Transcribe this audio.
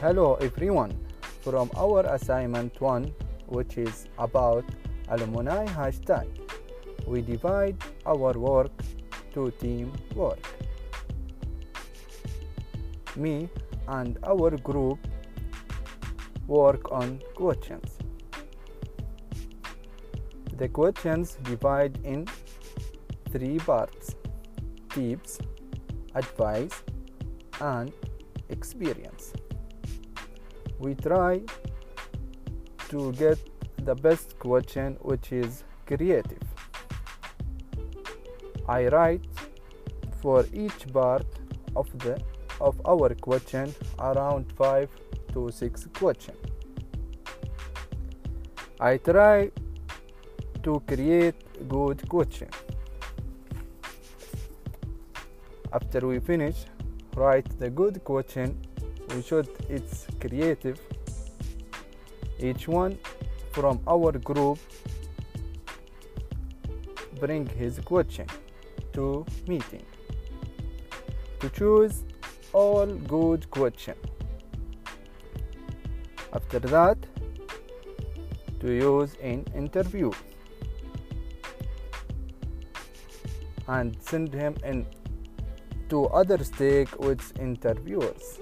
Hello everyone. From our assignment 1, which is about alumni hashtag, we divide our work to team work. Me and our group work on questions. The questions divide in three parts tips, advice, and experience. We try to get the best question which is creative. I write for each part of the of our question around 5 to 6 questions. I try to create good question. After we finish, write the good question. We should it's creative. Each one from our group bring his question to meeting. To choose all good question after that to use in interview. And send him in to other stake with interviewers